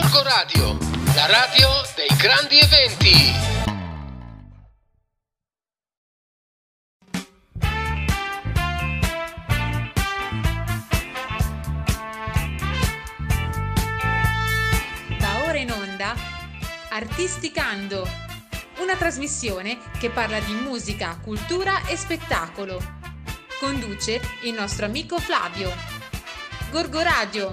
Gorgo Radio, la radio dei grandi eventi. Va ora in onda Artisticando, una trasmissione che parla di musica, cultura e spettacolo. Conduce il nostro amico Flavio. Gorgo Radio,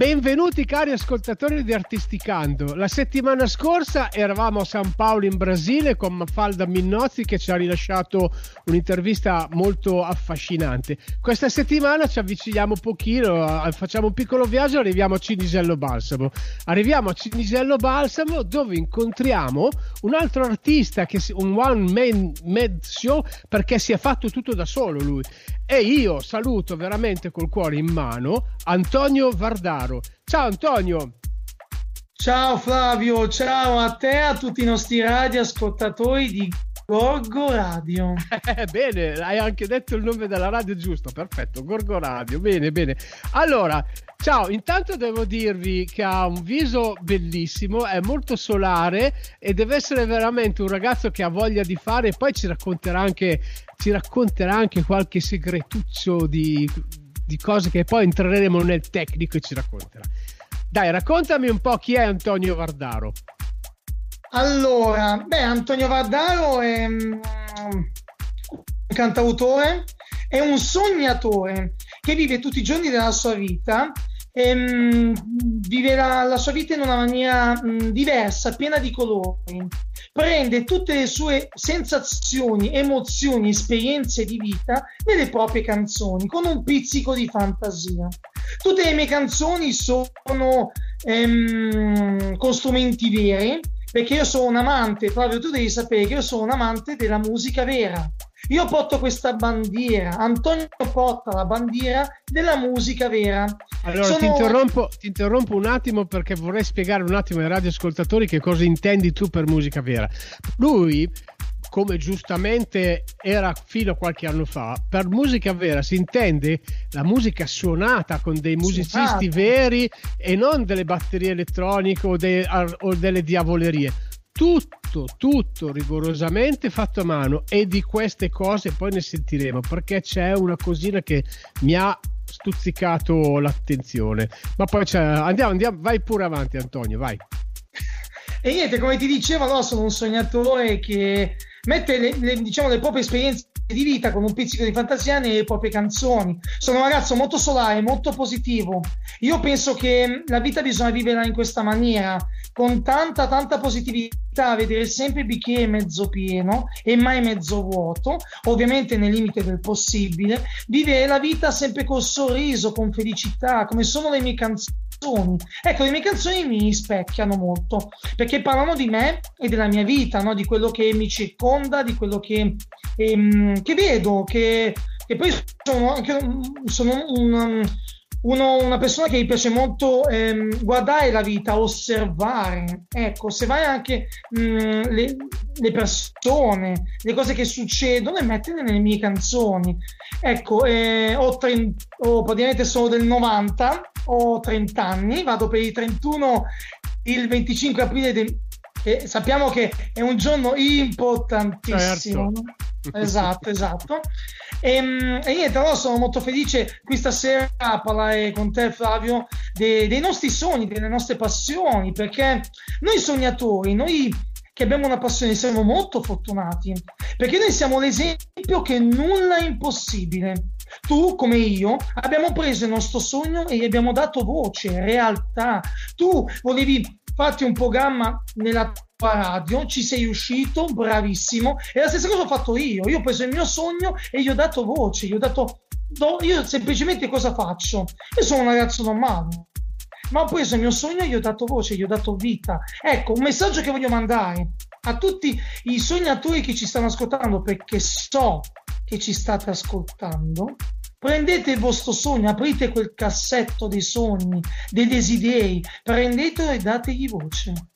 Benvenuti cari ascoltatori di Artisticando. La settimana scorsa eravamo a San Paolo in Brasile con Mafalda Minnozzi che ci ha rilasciato un'intervista molto affascinante. Questa settimana ci avviciniamo un pochino, facciamo un piccolo viaggio e arriviamo a Cinisello Balsamo. Arriviamo a Cinisello Balsamo dove incontriamo un altro artista, che, un one man made show perché si è fatto tutto da solo lui. E io saluto veramente col cuore in mano Antonio Vardaro. Ciao Antonio! Ciao Flavio, ciao a te e a tutti i nostri radioascoltatori di Gorgo Radio. Eh, bene, hai anche detto il nome della radio giusto, perfetto, Gorgo Radio, bene, bene. Allora, ciao, intanto devo dirvi che ha un viso bellissimo, è molto solare e deve essere veramente un ragazzo che ha voglia di fare e poi ci racconterà anche, ci racconterà anche qualche segretuccio di, di cose che poi entreremo nel tecnico e ci racconterà. Dai, raccontami un po' chi è Antonio Vardaro. Allora, beh, Antonio Vardaro è um, un cantautore, è un sognatore che vive tutti i giorni della sua vita e um, vive la, la, sua vita in una maniera um, diversa, piena di colori. Prende tutte le sue sensazioni, emozioni, esperienze di vita nelle proprie canzoni, con un pizzico di fantasia. Tutte le mie canzoni sono ehm, con strumenti veri, perché io sono un amante, Flavio, tu devi sapere che io sono un amante della musica vera. Io porto questa bandiera, Antonio porta la bandiera della musica vera. Allora sono... ti, interrompo, ti, interrompo, un attimo perché vorrei spiegare un attimo ai radioascoltatori che cosa intendi tu per musica vera. Lui come giustamente era fino a qualche anno fa, per musica vera si intende la musica suonata con dei musicisti veri e non delle batterie elettroniche o, de, o delle diavolerie. Tutto, tutto rigorosamente fatto a mano e di queste cose poi ne sentiremo perché c'è una cosina che mi ha stuzzicato l'attenzione. Ma poi c'è, andiamo, andiamo, vai pure avanti Antonio, vai. E niente, come ti dicevo, no, sono un sognatore che mette le, le, diciamo, le proprie esperienze di vita con un pizzico di fantasia nelle proprie canzoni. Sono un ragazzo molto solare, molto positivo. Io penso che la vita bisogna viverla in questa maniera, con tanta, tanta positività, vedere sempre il bicchiere mezzo pieno e mai mezzo vuoto, ovviamente nel limite del possibile. Vivere la vita sempre col sorriso, con felicità, come sono le mie canzoni Ecco, le mie canzoni mi specchiano molto perché parlano di me e della mia vita, no? di quello che mi circonda, di quello che, ehm, che vedo, che, che poi sono, anche, sono un, uno, una persona che gli piace molto ehm, guardare la vita, osservare, ecco, osservare anche mh, le, le, persone, le cose che succedono e metterle nelle mie canzoni. Ecco, eh, ho, 30, ho praticamente sono del 90, ho 30 anni, vado per i 31 il 25 aprile del, e sappiamo che è un giorno importantissimo. Certo. Esatto, esatto. E, ehm, e, niente, allora sono molto felice qui stasera a parlare con te, Flavio, dei, dei nostri sogni, delle nostre passioni, perché noi sognatori, noi che abbiamo una passione, siamo molto fortunati, perché noi siamo l'esempio che nulla è impossibile. Tu, come io, abbiamo preso il nostro sogno e gli abbiamo dato voce, realtà. Tu volevi farti un programma nella tua radio, ci sei uscito, bravissimo. E la stessa cosa ho fatto io. Io ho preso il mio sogno e gli ho dato voce, gli ho dato. Do, io semplicemente cosa faccio? Io sono un ragazzo normale, ma ho preso il mio sogno e gli ho dato voce, gli ho dato vita. Ecco, un messaggio che voglio mandare a tutti i sognatori che ci stanno ascoltando, perché so che ci state ascoltando. Prendete il vostro sogno, aprite quel cassetto dei sogni, dei desideri, prendetelo e dategli voce.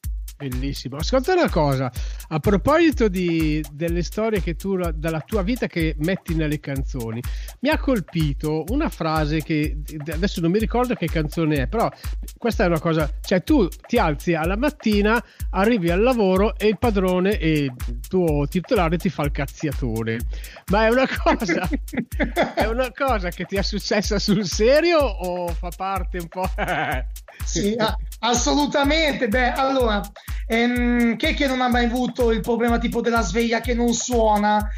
Bellissimo. Ascolta una cosa, a proposito di, delle storie che tu, dalla tua vita che metti nelle canzoni, mi ha colpito una frase che adesso non mi ricordo che canzone è, però questa è una cosa, cioè tu ti alzi alla mattina, arrivi al lavoro e il padrone e il tuo titolare ti fa il cazziatore. Ma è una cosa, è una cosa che ti è successa sul serio o fa parte un po'... sì, assolutamente. Beh, allora, ehm, che, che non ha mai avuto il problema tipo della sveglia che non suona?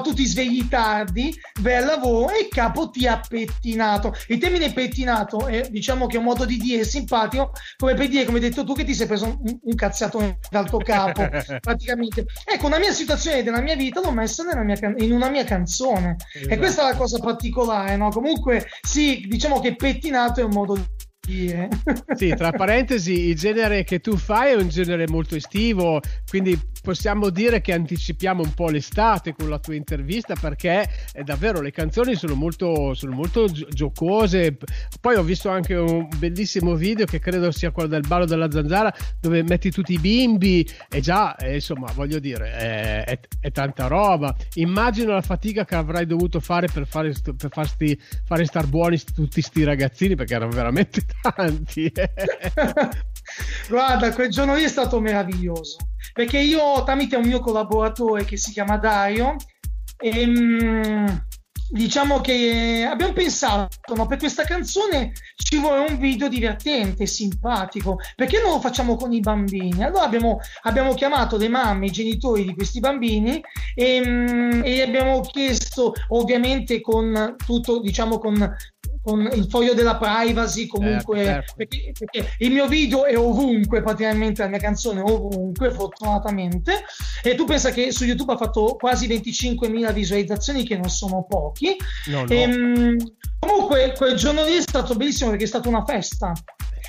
tu ti svegli tardi, vai al lavoro e il capo ti ha pettinato. Il termine pettinato è diciamo che è un modo di dire simpatico, come per dire, come hai detto tu, che ti sei preso un, un cazziato dal tuo capo, praticamente. Ecco, una mia situazione della mia vita l'ho messa mia, in una mia canzone. Esatto. E questa è la cosa particolare, no? Comunque, sì, diciamo che pettinato è un modo di. Sì, tra parentesi, il genere che tu fai è un genere molto estivo, quindi possiamo dire che anticipiamo un po' l'estate con la tua intervista perché eh, davvero le canzoni sono molto, sono molto giocose. Poi ho visto anche un bellissimo video che credo sia quello del ballo della zanzara dove metti tutti i bimbi e già, eh, insomma, voglio dire, è, è, è, tanta roba. Immagino la fatica che avrai dovuto fare per, fare, per farsti, fare star buoni tutti sti ragazzini perché erano veramente tanti. Guarda, quel giorno lì è stato meraviglioso perché io tramite un mio collaboratore che si chiama Dario, ehm, diciamo che abbiamo pensato no, per questa canzone ci vuole un video divertente, simpatico, perché non lo facciamo con i bambini? Allora abbiamo, abbiamo chiamato le mamme, i genitori di questi bambini e, ehm, e abbiamo chiesto ovviamente con tutto, diciamo con con il foglio della privacy comunque certo, certo. Perché, perché, il mio video è ovunque praticamente la mia canzone è ovunque fortunatamente e tu pensa che su youtube ha fatto quasi 25.000 visualizzazioni che non sono pochi no, no. E, ehm, comunque quel giorno lì è stato bellissimo perché è stata una festa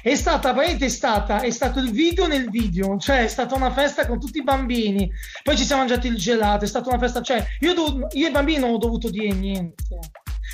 è stata veramente stata, è stato il video nel video, cioè è stata una festa con tutti i bambini, poi ci siamo mangiati il gelato, è stata una festa, cioè io, io e i bambini non ho dovuto dire niente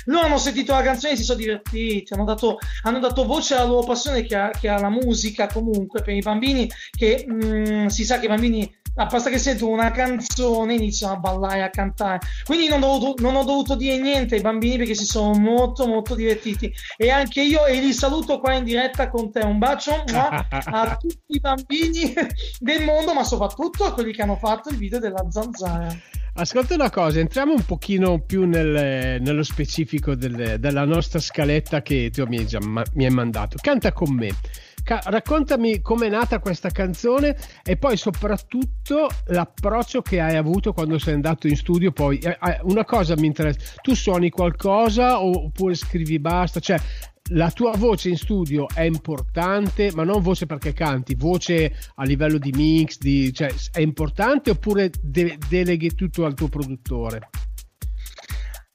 loro hanno sentito la canzone e si sono divertiti, hanno dato, hanno dato voce alla loro passione che ha, che ha, la musica comunque per i bambini, che mh, mm, si sa che i bambini basta che sentono una canzone iniziano a ballare, a cantare. Quindi non ho, dovuto, non ho, dovuto, dire niente ai bambini perché si sono molto molto divertiti. E anche io e li saluto qua in diretta con te. Un bacio a tutti i bambini del mondo, ma soprattutto a quelli che hanno fatto il video della zanzara. Ascolta una cosa, entriamo un pochino più nel, nello specifico del, della nostra scaletta che tu mi hai, già, ma, mi hai mandato. Canta con me. Ca- raccontami com'è nata questa canzone e poi soprattutto l'approccio che hai avuto quando sei andato in studio. Poi eh, eh una cosa mi interessa, tu suoni qualcosa oppure scrivi basta? Cioè la tua voce in studio è importante, ma non voce perché canti, voce a livello di mix, di, cioè, è importante oppure de- deleghi tutto al tuo produttore?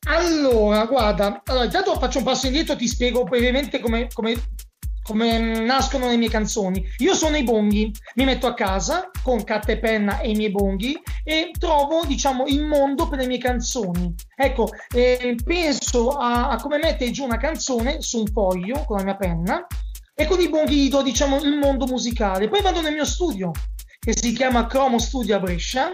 Allora, guarda, allora, intanto faccio un passo indietro, ti spiego brevemente come, come come nascono le mie canzoni. Io sono i bonghi, mi metto a casa con carta e penna e i miei bonghi e trovo, diciamo, il mondo per le mie canzoni. Ecco, eh, penso a, a, come mettere giù una canzone su un foglio con la mia penna e con i bonghi do, diciamo, il mondo musicale. Poi vado nel mio studio, che si chiama Chromo Studio a Brescia,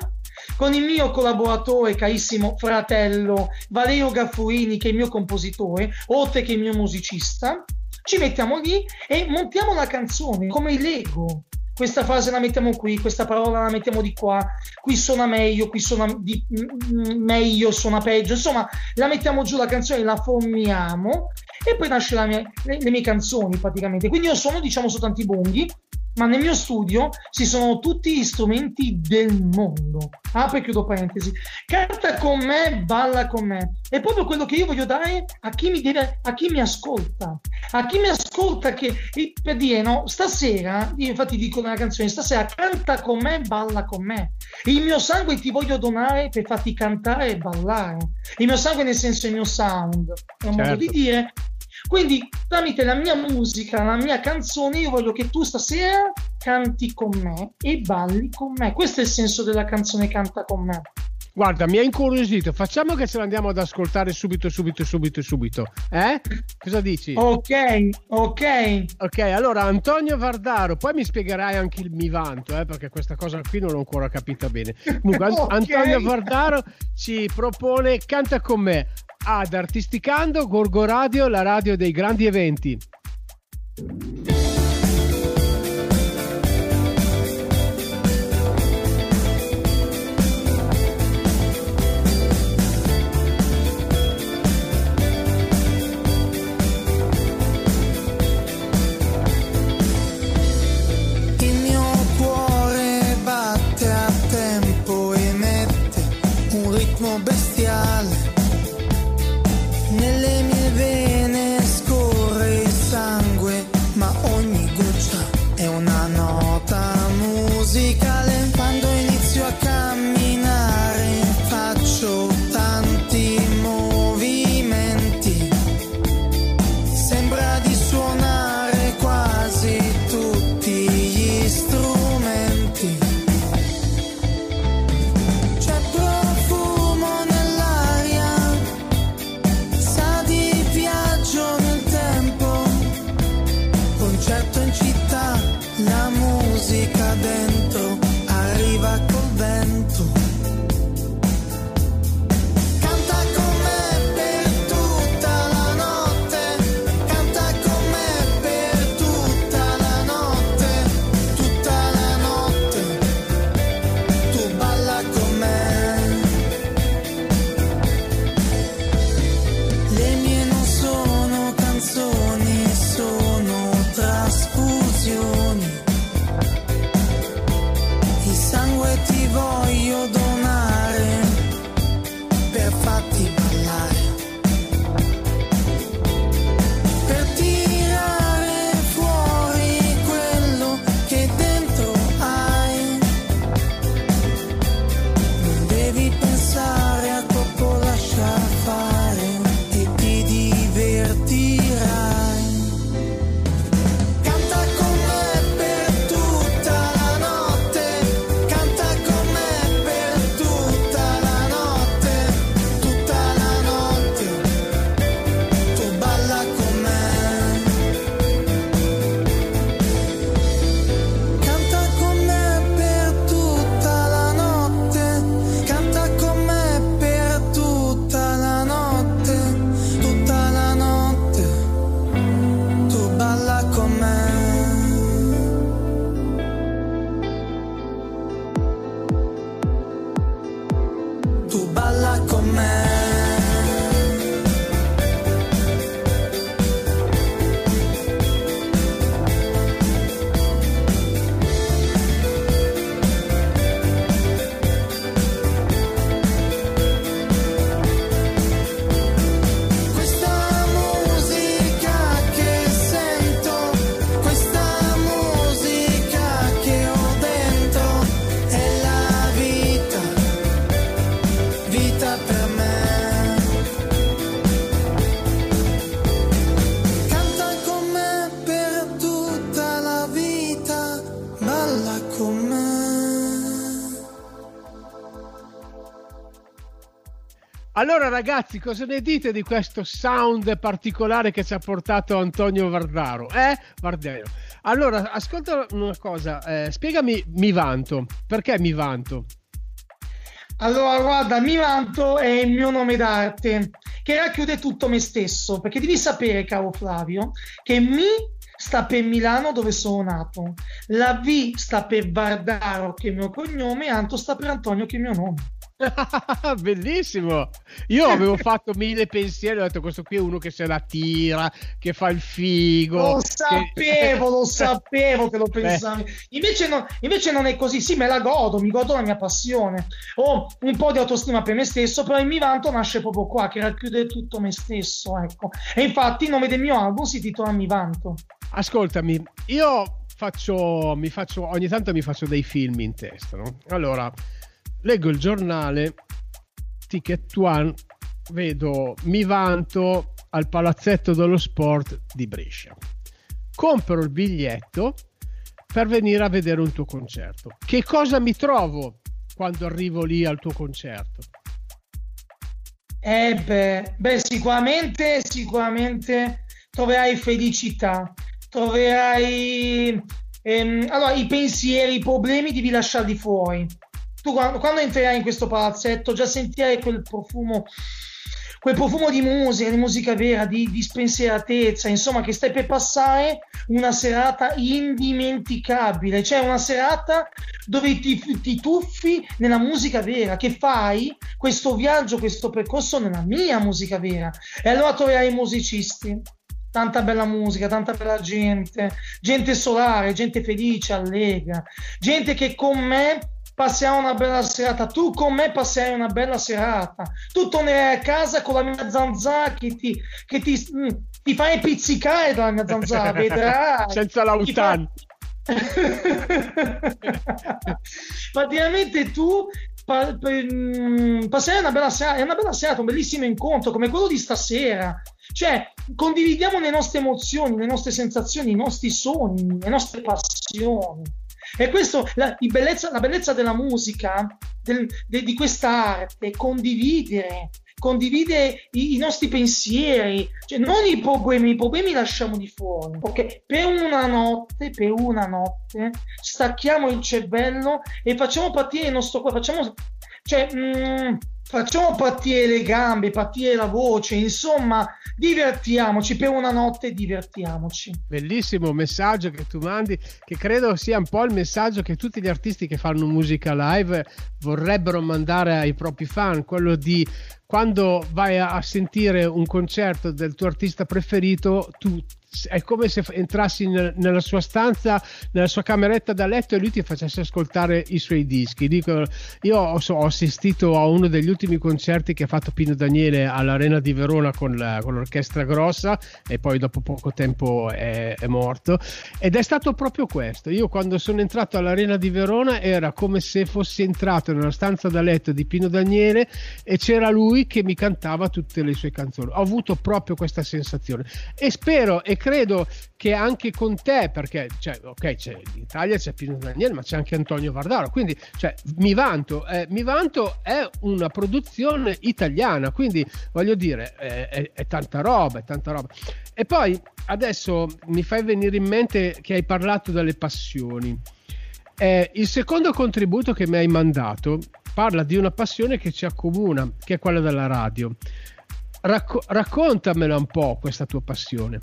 con il mio collaboratore, carissimo fratello Valerio Gaffurini, che è il mio compositore, oltre che il mio musicista ci mettiamo lì e montiamo la canzone come i Lego. Questa frase la mettiamo qui, questa parola la mettiamo di qua, qui suona meglio, qui suona di, m- meglio, suona peggio. Insomma, la mettiamo giù la canzone, la formiamo e poi nasce mia, le, le, mie canzoni praticamente. Quindi io sono, diciamo, soltanto i bonghi ma nel mio studio ci sono tutti gli strumenti del mondo. Apro e chiudo parentesi. Canta con me, balla con me. È proprio quello che io voglio dare a chi mi, deve, a chi mi ascolta. A chi mi ascolta che, per dire, no, stasera, io infatti dico nella canzone, stasera canta con me, balla con me. Il mio sangue ti voglio donare per farti cantare e ballare. Il mio sangue nel senso il mio sound. È un certo. modo di certo. dire quindi tramite la mia musica, la mia canzone, io voglio che tu stasera canti con me e balli con me. Questo è il senso della canzone Canta con me. Guarda, mi ha incuriosito. Facciamo che ce l'andiamo ad ascoltare subito, subito, subito, subito. Eh? Cosa dici? Ok, ok. Ok, allora Antonio Vardaro, poi mi spiegherai anche il mi vanto, eh, perché questa cosa qui non l'ho ancora capita bene. Comunque, okay. Antonio Vardaro ci propone Canta con me ad Artisticando Gorgo Radio, la radio dei grandi eventi. Allora ragazzi, cosa ne dite di questo sound particolare che ci ha portato Antonio Vardaro? Eh? Vardero. Allora, ascolta una cosa, eh, spiegami mi vanto. Perché mi vanto? Allora, guarda, mi vanto è il mio nome d'arte, che racchiude tutto me stesso, perché devi sapere, caro Flavio, che mi sta per Milano dove sono nato, la V sta per Vardaro che è il mio cognome e Anto sta per Antonio che è il mio nome. Bellissimo! Io avevo fatto mille pensieri, ho detto questo qui è uno che se la tira, che fa il figo. Lo sapevo, che... lo sapevo che lo pensavi. Invece, no, invece, non è così, sì, me la godo, mi godo la mia passione. Ho un po' di autostima per me stesso, però il mi vanto nasce proprio qua, che racchiude tutto me stesso, ecco. E infatti il nome del mio album si intitola Mi vanto. Ascoltami, io faccio, mi faccio, ogni tanto mi faccio dei film in testa, no? Allora leggo il giornale Ticket One, vedo mi vanto al palazzetto dello sport di Brescia. Compro il biglietto per venire a vedere un tuo concerto. Che cosa mi trovo? quando arrivo lì al tuo concerto? Eh beh, beh, sicuramente, sicuramente troverai felicità, troverai ehm, allora, i pensieri, i problemi devi lasciarli fuori. Tu quando, quando entrerai in questo palazzetto già sentirai quel profumo quel profumo di musica, di musica vera, di, di spensieratezza, insomma, che stai per passare una serata indimenticabile, cioè una serata dove ti, ti tuffi nella musica vera, che fai questo viaggio, questo percorso nella mia musica vera. E allora troverai i musicisti, tanta bella musica, tanta bella gente, gente solare, gente felice, allegra, gente che con me passiamo una bella serata. Tu con me passerai una bella serata. Tu tornerai a casa con la mia zanzara che ti, che ti, mm, ti fai pizzicare dalla mia zanzara, vedrai. Senza l'autan. Praticamente tu pa- mm, passerai una bella serata, è una bella serata, un bellissimo incontro come quello di stasera. Cioè, condividiamo le nostre emozioni, le nostre sensazioni, i nostri sogni, le nostre passioni e questo, la, bellezza, la bellezza della musica, del, de, di questa arte, condividere, condividere i, i, nostri pensieri, cioè non i problemi, i problemi lasciamo di fuori. Ok, per una notte, per una notte, stacchiamo il cervello e facciamo partire il nostro cuore, facciamo, cioè, mm, facciamo partire le gambe, partire la voce, insomma, divertiamoci per una notte, divertiamoci. Bellissimo messaggio che tu mandi, che credo sia un po' il messaggio che tutti gli artisti che fanno musica live vorrebbero mandare ai propri fan, quello di quando vai a sentire un concerto del tuo artista preferito, tu è come se entrassi nella sua stanza, nella sua cameretta da letto e lui ti facesse ascoltare i suoi dischi. Dico, io ho, ho, assistito a uno degli ultimi concerti che ha fatto Pino Daniele all'Arena di Verona con, la, con l'orchestra grossa e poi dopo poco tempo è, è, morto ed è stato proprio questo. Io quando sono entrato all'Arena di Verona era come se fossi entrato nella stanza da letto di Pino Daniele e c'era lui che mi cantava tutte le sue canzoni. Ho avuto proprio questa sensazione e spero e credo che anche con te, perché cioè, ok, c'è, in Italia c'è Pino Daniele, ma c'è anche Antonio Vardaro, quindi cioè, mi vanto, eh, mi vanto è una produzione italiana, quindi voglio dire, è, è, è tanta roba, è tanta roba. E poi adesso mi fai venire in mente che hai parlato delle passioni. Eh, il secondo contributo che mi hai mandato parla di una passione che ci accomuna, che è quella della radio. Racco- raccontamela un po' questa tua passione.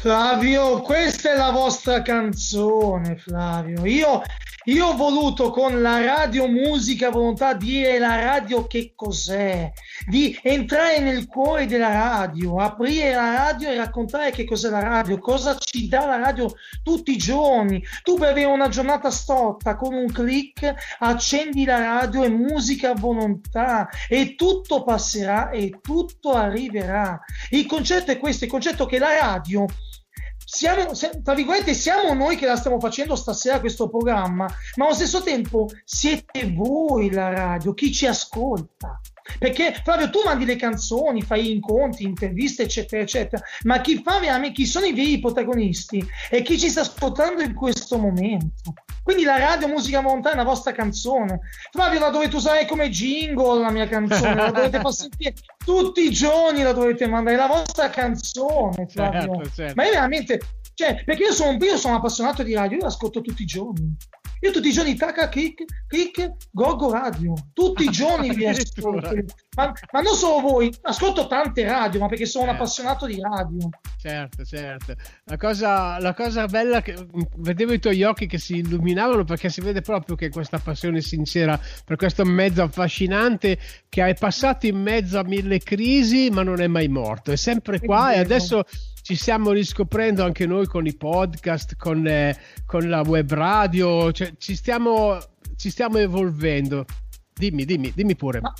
Flavio, questa è la vostra canzone, Flavio. Io, io ho voluto con la radio musica volontà dire la radio che cos'è, di entrare nel cuore della radio, aprire la radio e raccontare che cos'è la radio, cosa ci dà la radio tutti i giorni. Tu per avere una giornata storta con un clic accendi la radio e musica volontà e tutto passerà e tutto arriverà. Il concetto è questo, il concetto che la radio siamo, tra virgolette, siamo noi che la stiamo facendo stasera questo programma, ma allo stesso tempo siete voi la radio, chi ci ascolta. Perché Flavio, tu mandi le canzoni, fai incontri, interviste, eccetera, eccetera, ma chi fa veramente, chi sono i veri protagonisti e chi ci sta ascoltando in questo momento. Quindi la radio Musica Montana è la vostra canzone. Flavio, la dovete usare come jingle la mia canzone, la dovete far sentire tutti i giorni, la dovete mandare, la vostra canzone, Flavio. Certo, certo. Ma è veramente, cioè, perché io sono, io sono appassionato di radio, io l'ascolto tutti i giorni. Io tutti i giorni tacca, click, click, Gogo Radio. Tutti i giorni vi ascolto. Ma, ma, non solo voi, ascolto tante radio, ma perché sono certo. un appassionato di radio. Certo, certo. La cosa, la cosa bella che vedevo i tuoi occhi che si illuminavano perché si vede proprio che questa passione sincera per questo mezzo affascinante che hai passato in mezzo a mille crisi ma non è mai morto, è sempre qua è e adesso ci stiamo riscoprendo anche noi con i podcast, con, eh, con la web radio, cioè, ci, stiamo, ci stiamo evolvendo. Dimmi, dimmi, dimmi pure. Ma,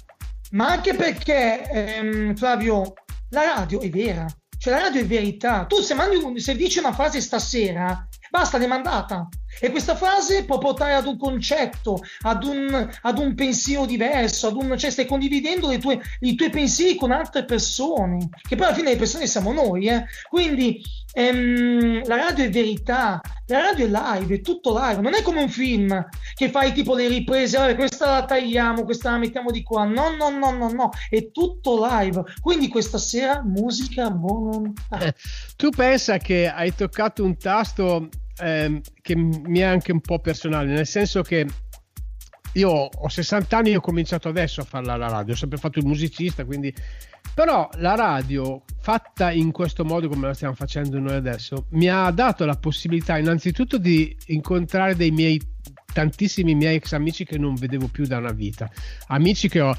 ma anche perché, ehm, Flavio, la radio è vera, cioè la radio è verità. Tu se, mandi un, se dici una frase stasera, basta, l'hai mandata. E questa frase può portare ad un concetto, ad un, ad un pensiero diverso, un, cioè stai condividendo tue, i tuoi pensieri con altre persone, che poi alla fine le persone siamo noi. Eh? Quindi ehm, la radio è verità, la radio è live, è tutto live, non è come un film che fai tipo le riprese, vabbè, questa la tagliamo, questa la mettiamo di qua. No, no, no, no, no, è tutto live. Quindi questa sera musica volontà. Eh, tu pensa che hai toccato un tasto eh, che mi è anche un po' personale, nel senso che io ho 60 anni e ho cominciato adesso a farla alla radio, ho sempre fatto il musicista, quindi però la radio fatta in questo modo come la stiamo facendo noi adesso mi ha dato la possibilità innanzitutto di incontrare dei miei tantissimi miei ex amici che non vedevo più da una vita, amici che ho,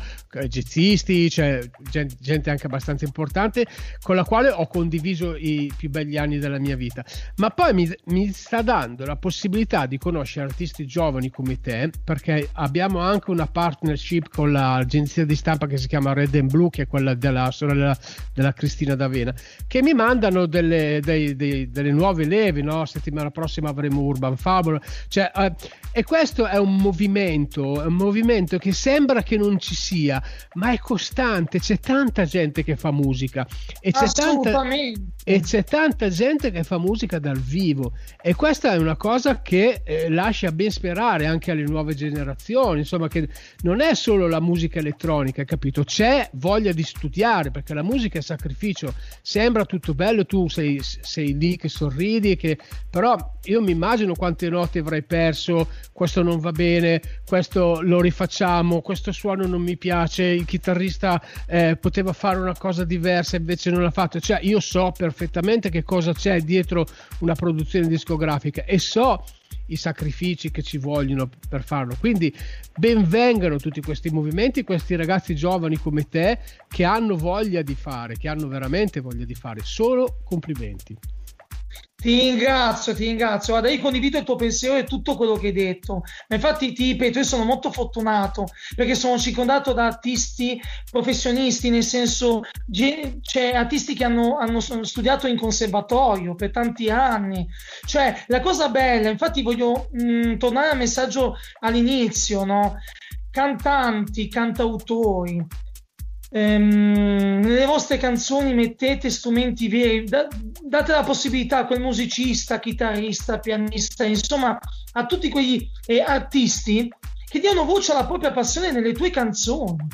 jazzisti, cioè gente, gente, anche abbastanza importante con la quale ho condiviso i più belli anni della mia vita, ma poi mi, mi sta dando la possibilità di conoscere artisti giovani come te, perché abbiamo anche una partnership con l'agenzia di stampa che si chiama Red and Blue, che è quella della sorella della Cristina D'Avena, che mi mandano delle, dei, dei, delle nuove leve, no? settimana prossima avremo Urban Fabula, cioè, eh, e questo è un movimento, è un movimento che sembra che non ci sia, ma è costante. C'è tanta gente che fa musica e c'è, tanta, e c'è tanta gente che fa musica dal vivo. E questa è una cosa che eh, lascia ben sperare anche alle nuove generazioni. Insomma, che non è solo la musica elettronica, capito? C'è voglia di studiare perché la musica è sacrificio. Sembra tutto bello, tu sei, sei lì che sorridi, che... però io mi immagino quante notti avrai perso questo non va bene, questo lo rifacciamo, questo suono non mi piace, il chitarrista eh, poteva fare una cosa diversa invece non l'ha fatto. Cioè io so perfettamente che cosa c'è dietro una produzione discografica e so i sacrifici che ci vogliono per farlo. Quindi benvengano tutti questi movimenti, questi ragazzi giovani come te che hanno voglia di fare, che hanno veramente voglia di fare. Solo complimenti. Ti ringrazio, ti ringrazio. Guarda, io condivido il tuo pensiero e tutto quello che hai detto. Ma infatti, ti ripeto, io sono molto fortunato perché sono circondato da artisti professionisti, nel senso, cioè artisti che hanno, hanno studiato in conservatorio per tanti anni. Cioè, la cosa bella, infatti, voglio mh, mm, tornare al messaggio all'inizio, no? Cantanti, cantautori ehm, nelle vostre canzoni mettete strumenti veri, da, date la possibilità a quel musicista, chitarrista, pianista, insomma a tutti quegli eh, artisti che diano voce alla propria passione nelle tue canzoni.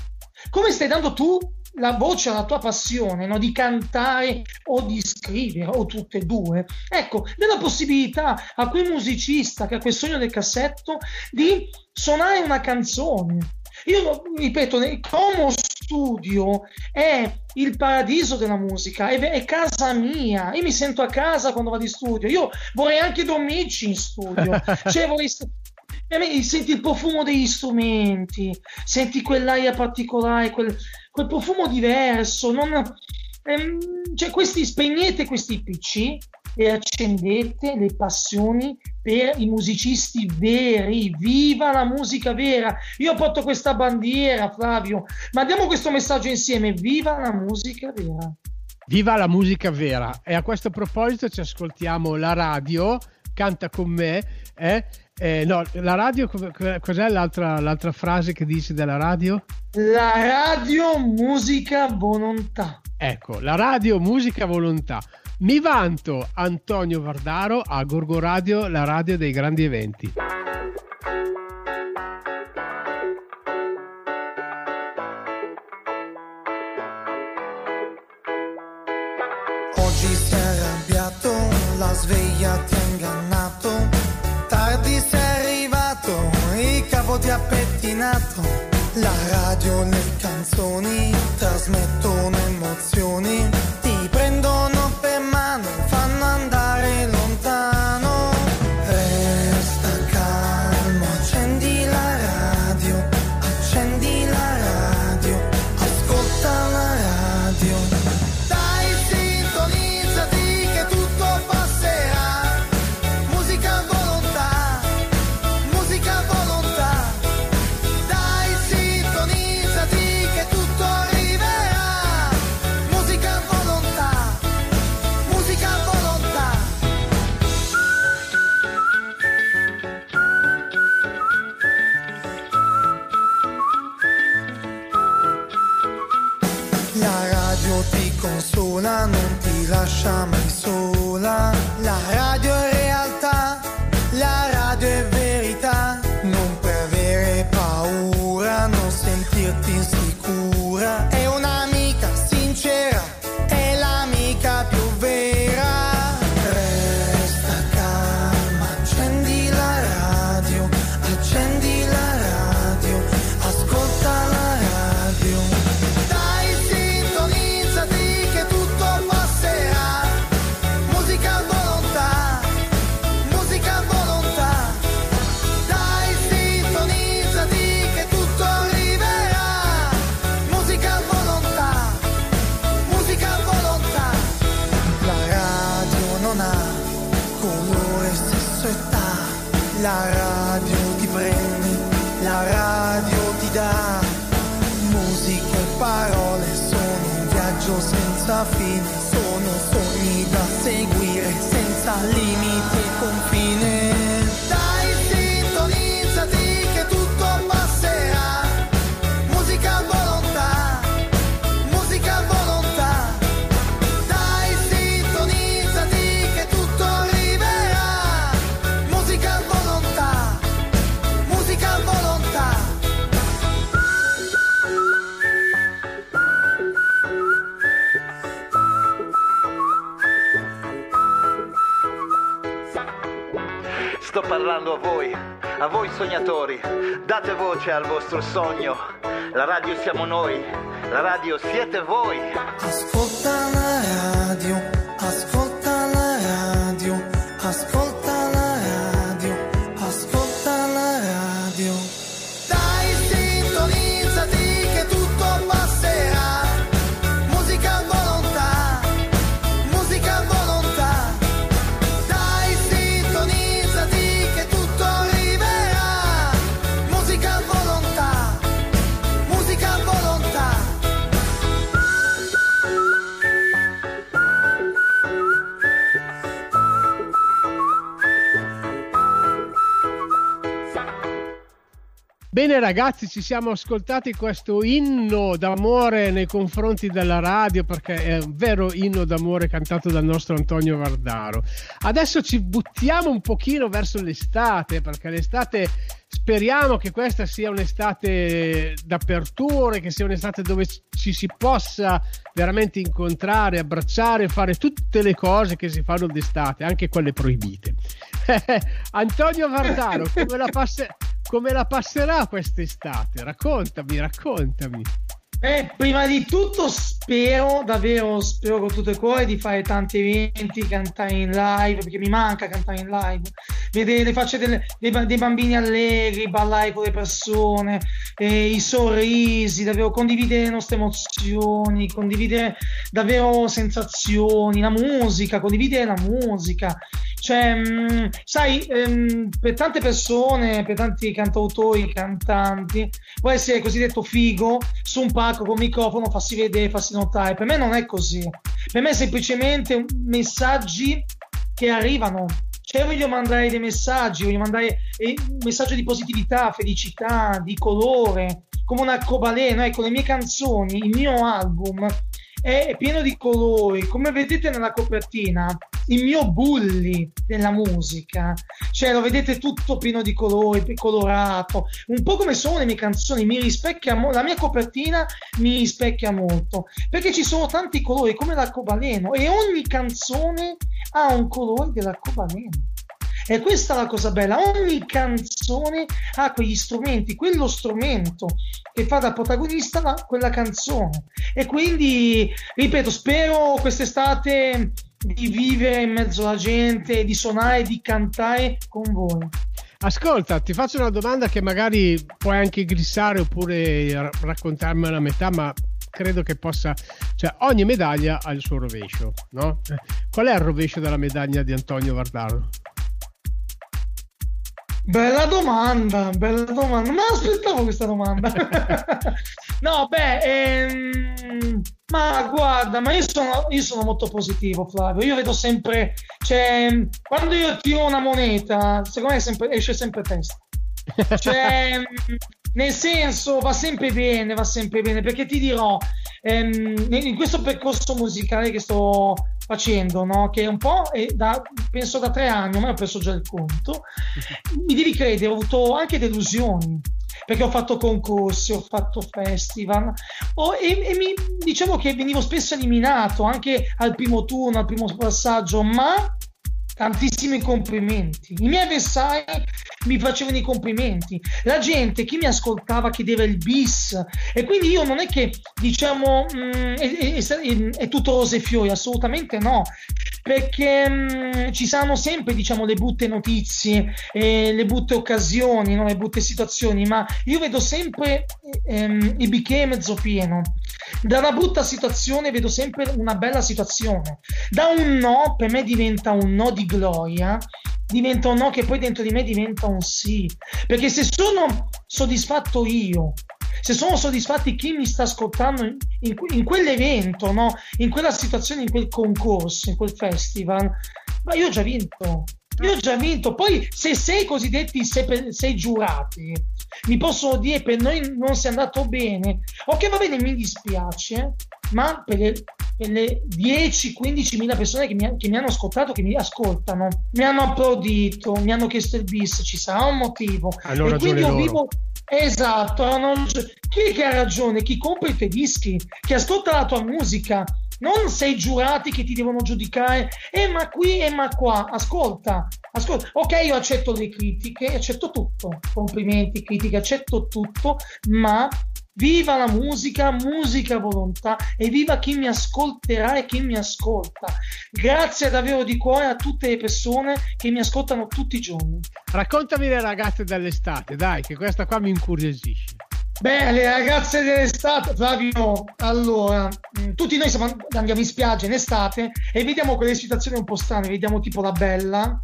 Come stai dando tu la voce alla tua passione no? di cantare o di scrivere o tutte e due. Ecco, della possibilità a quel musicista che ha quel sogno del cassetto di suonare una canzone. Io ripeto, Como studio è il paradiso della musica, è, è, casa mia. Io mi sento a casa quando vado in studio. Io vorrei anche dormirci in studio. cioè, vorrei st- senti il profumo degli strumenti, senti quell'aria particolare, quel, quel profumo diverso. Non, ehm, cioè, questi spegnete questi PC e accendete le passioni per i musicisti veri. Viva la musica vera! Io porto questa bandiera, Flavio. Mandiamo questo messaggio insieme. Viva la musica vera! Viva la musica vera! E a questo proposito ci ascoltiamo la radio, canta con me. Eh? Eh, no, la radio, cos'è l'altra, l'altra frase che dice della radio? La radio musica volontà. Ecco, la radio musica volontà. Mi vanto Antonio Vardaro a Gorgo Radio, la radio dei grandi eventi. Oggi sei arrabbiato, la sveglia ti ha ingannato, tardi sei arrivato, il capo ti ha pettinato, la radio, le canzoni trasmettono senza limite e a voi sognatori. Date voce al vostro sogno. La radio siamo noi, la radio siete voi. Ascolta la radio, Bene ragazzi, ci siamo ascoltati questo inno d'amore nei confronti della radio perché è un vero inno d'amore cantato dal nostro Antonio Vardaro. Adesso ci buttiamo un pochino verso l'estate perché l'estate speriamo che questa sia un'estate d'aperture, che sia un'estate dove ci si possa veramente incontrare, abbracciare, fare tutte le cose che si fanno d'estate, anche quelle proibite. Antonio Vardaro, come la, passe- come la passerà quest'estate? Raccontami, raccontami. Eh, prima di tutto spero, davvero spero con tutto il cuore di fare tanti eventi, cantare in live, perché mi manca cantare in live, vedere le facce delle- dei, dei bambini allegri, ballare con le persone, eh, i sorrisi, davvero condividere le nostre emozioni, condividere davvero sensazioni, la musica, condividere la musica. Cioè, mh, sai, ehm, per tante persone, per tanti cantautori, cantanti, può essere cosiddetto figo su un palco con microfono, farsi vedere, farsi notare. Per me non è così. Per me è semplicemente messaggi che arrivano. Cioè, io voglio mandare dei messaggi, voglio mandare eh, un messaggio di positività, felicità, di colore, come un arcobaleno. Ecco, le mie canzoni, il mio album è pieno di colori. Come vedete nella copertina, il mio bulli della musica, cioè lo vedete tutto pieno di colori, colorato, un po' come sono le mie canzoni, mi rispecchia mo- la mia copertina mi rispecchia molto, perché ci sono tanti colori come l'arcobaleno e ogni canzone ha un colore dell'arcobaleno. E questa è la cosa bella, ogni canzone ha quegli strumenti, quello strumento che fa da protagonista la- quella canzone. E quindi, ripeto, spero quest'estate di vivere in mezzo alla gente, di suonare, di cantare con voi. Ascolta, ti faccio una domanda che magari puoi anche glissare oppure ra- raccontarmela a metà, ma credo che possa, cioè ogni medaglia ha il suo rovescio, no? Eh, Qual è il rovescio della medaglia di Antonio Vardaro? Bella domanda, bella domanda. Ma aspettavo questa domanda. no, beh, ehm, ma guarda, ma io sono, io sono molto positivo, Flavio. Io vedo sempre, cioè, quando io tiro una moneta, secondo me sempre- esce sempre testa. Cioè, nel senso, va sempre bene, va sempre bene, perché ti dirò, ehm, in questo percorso musicale che sto facendo, no? che è un po' è da, penso da tre anni, ormai ho perso già il conto, mi devi credere, ho avuto anche delusioni perché ho fatto concorsi, ho fatto festival ho, e, e mi, diciamo che venivo spesso eliminato anche al primo turno, al primo passaggio, ma tantissimi complimenti. I miei avversari mi facevano i complimenti. La gente, chi mi ascoltava, chiedeva il bis. E quindi io non è che diciamo mh, mm, è, è, è, è, tutto rose e fiori, assolutamente no. Perché mh, mm, ci saranno sempre diciamo le brutte notizie, eh, le brutte occasioni, no? le brutte situazioni, ma io vedo sempre ehm, il bicchiere mezzo pieno. Da una brutta situazione vedo sempre una bella situazione. Da un no, per me diventa un no di gloria, diventa un no che poi dentro di me diventa un sì. Perché se sono soddisfatto io, se sono soddisfatti chi mi sta ascoltando in, in, in quell'evento, no? in quella situazione, in quel concorso, in quel festival, ma io ho già vinto. Io ho già vinto. Poi, se sei cosiddetti sei, sei giurati, mi possono dire per noi non sia andato bene. Ok, va bene, mi dispiace, ma per le, per le 10-15 mila persone che mi, che mi, hanno ascoltato, che mi ascoltano, mi hanno applaudito, mi hanno chiesto il bis, ci sarà un motivo. Hanno e quindi io vivo. Esatto, hanno... chi che ha ragione? Chi compra i tuoi dischi, chi ascolta la tua musica, non sei giurati che ti devono giudicare, eh ma qui e ma qua, ascolta, ascolta, ok io accetto le critiche, accetto tutto, complimenti, critiche, accetto tutto, ma viva la musica, musica volontà e viva chi mi ascolterà e chi mi ascolta. Grazie davvero di cuore a tutte le persone che mi ascoltano tutti i giorni. Raccontami le ragazze dell'estate, dai, che questa qua mi incuriosisce. Beh, le ragazze dell'estate, Flavio, allora, mm, tutti noi siamo, andiamo in spiaggia in estate e vediamo quelle situazioni un po' strane, vediamo tipo la bella,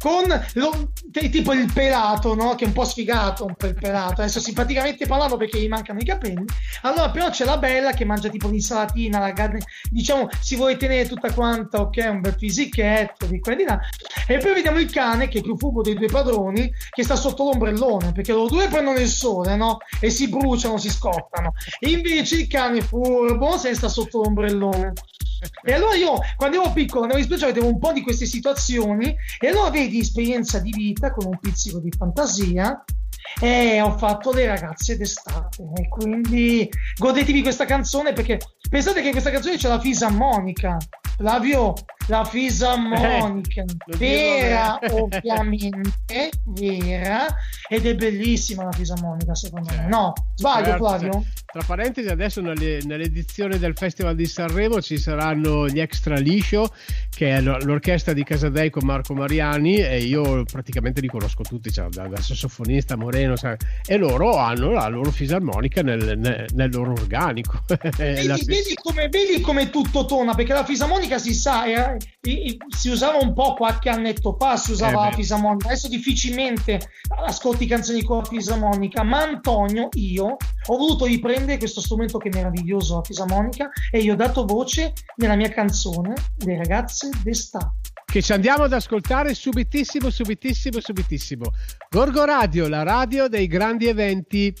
con lo, tipo il pelato, no? che è un po' sfigato, po' il pelato. Adesso simpaticamente parlavo perché gli mancano i capelli. Allora, però c'è la bella che mangia tipo l'insalatina, la carne, diciamo, si vuole tenere tutta quanta, ok, un bel fisichetto di qua e di là. E poi vediamo il cane che è più furbo dei due padroni, che sta sotto l'ombrellone, perché loro due prendono il sole, no? E si bruciano, si scottano. Invece il cane furbo se sta sotto l'ombrellone. E allora io, quando ero piccolo, andavo in spiaggia, vedevo un po' di queste situazioni e allora vedi esperienza di vita con un pizzico di fantasia e ho fatto le ragazze d'estate e quindi godetevi questa canzone perché pensate che questa canzone c'è la fisarmonica Flavio la fisarmonica eh, vera ovviamente vera ed è bellissima la fisarmonica secondo certo. me no sbaglio certo. Flavio tra parentesi adesso nelle, nell'edizione del Festival di Sanremo ci saranno gli Extra Liscio che è l'orchestra di Casadei con Marco Mariani e io praticamente li conosco tutti cioè, dal sassofonista Moreno sai, e loro hanno la loro fisarmonica nel, nel, nel loro organico. Vedi, la... vedi, come, vedi, come, tutto torna perché la fisarmonica si sa era, si usava un po' qualche annetto fa si usava eh la fisarmonica. Adesso difficilmente ascolti canzoni con la fisarmonica ma Antonio io ho voluto riprendere questo strumento che è meraviglioso la fisarmonica e gli ho dato voce nella mia canzone Le ragazze d'estate che ci andiamo ad ascoltare subitissimo, subitissimo, subitissimo. Gorgo Radio, la radio dei grandi eventi.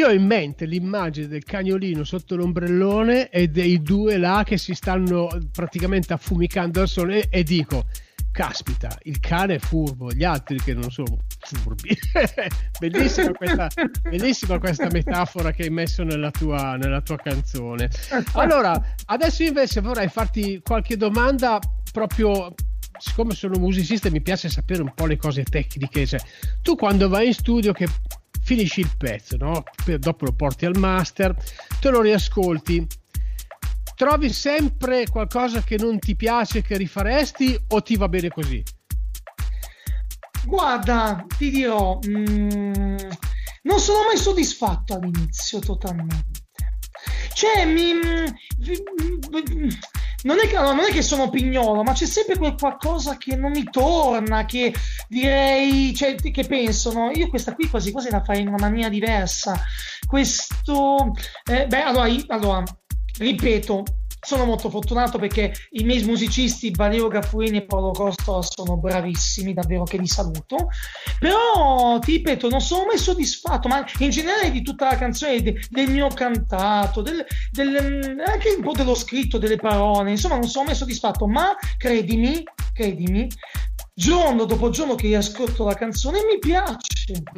Io ho in mente l'immagine del cagnolino sotto l'ombrellone e dei due là che si stanno praticamente affumicando al sole e dico caspita, il cane è furbo, gli altri che non sono furbi. bellissima, questa, bellissima, questa, metafora che hai messo nella tua, nella tua canzone. Allora, adesso invece vorrei farti qualche domanda proprio siccome sono musicista mi piace sapere un po' le cose tecniche. Cioè, tu quando vai in studio che finisci il pezzo, no? dopo lo porti al master, te lo riascolti, trovi sempre qualcosa che non ti piace, che rifaresti o ti va bene così? Guarda, ti dirò, mm, non sono mai soddisfatto all'inizio totalmente. Cioè, mi, mm, non è, che, non è che sono pignolo, ma c'è sempre quel qualcosa che non mi torna, che direi, cioè, che pensano, io questa qui quasi quasi la farei in una maniera diversa. Questo, eh, beh, allora, allora ripeto, sono molto fortunato perché i miei musicisti Valero Gaffurini e Paolo Costa sono bravissimi, davvero che li saluto. Però ti ripeto, non sono mai soddisfatto, ma in generale di tutta la canzone, de, del mio cantato, del, del, anche un po' dello scritto, delle parole, insomma, non sono mai soddisfatto. Ma credimi, credimi, giorno dopo giorno che ascolto la canzone mi piace.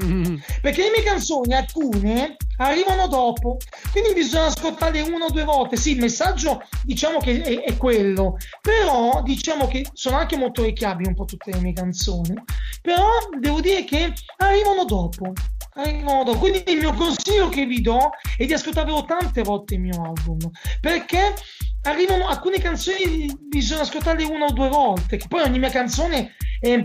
Mm-hmm. perché le mie canzoni alcune arrivano dopo. Quindi bisogna ascoltarle una o due volte. Sì il messaggio diciamo che è, è quello. Però diciamo che sono anche molto orecchiabili un po' tutte le mie canzoni. Però devo dire che arrivano dopo. Arrivano dopo. Quindi il mio consiglio che vi do è di ascoltarvelo tante volte il mio album. Perché arrivano alcune canzoni bisogna ascoltarle una o due volte che poi ogni mia canzone è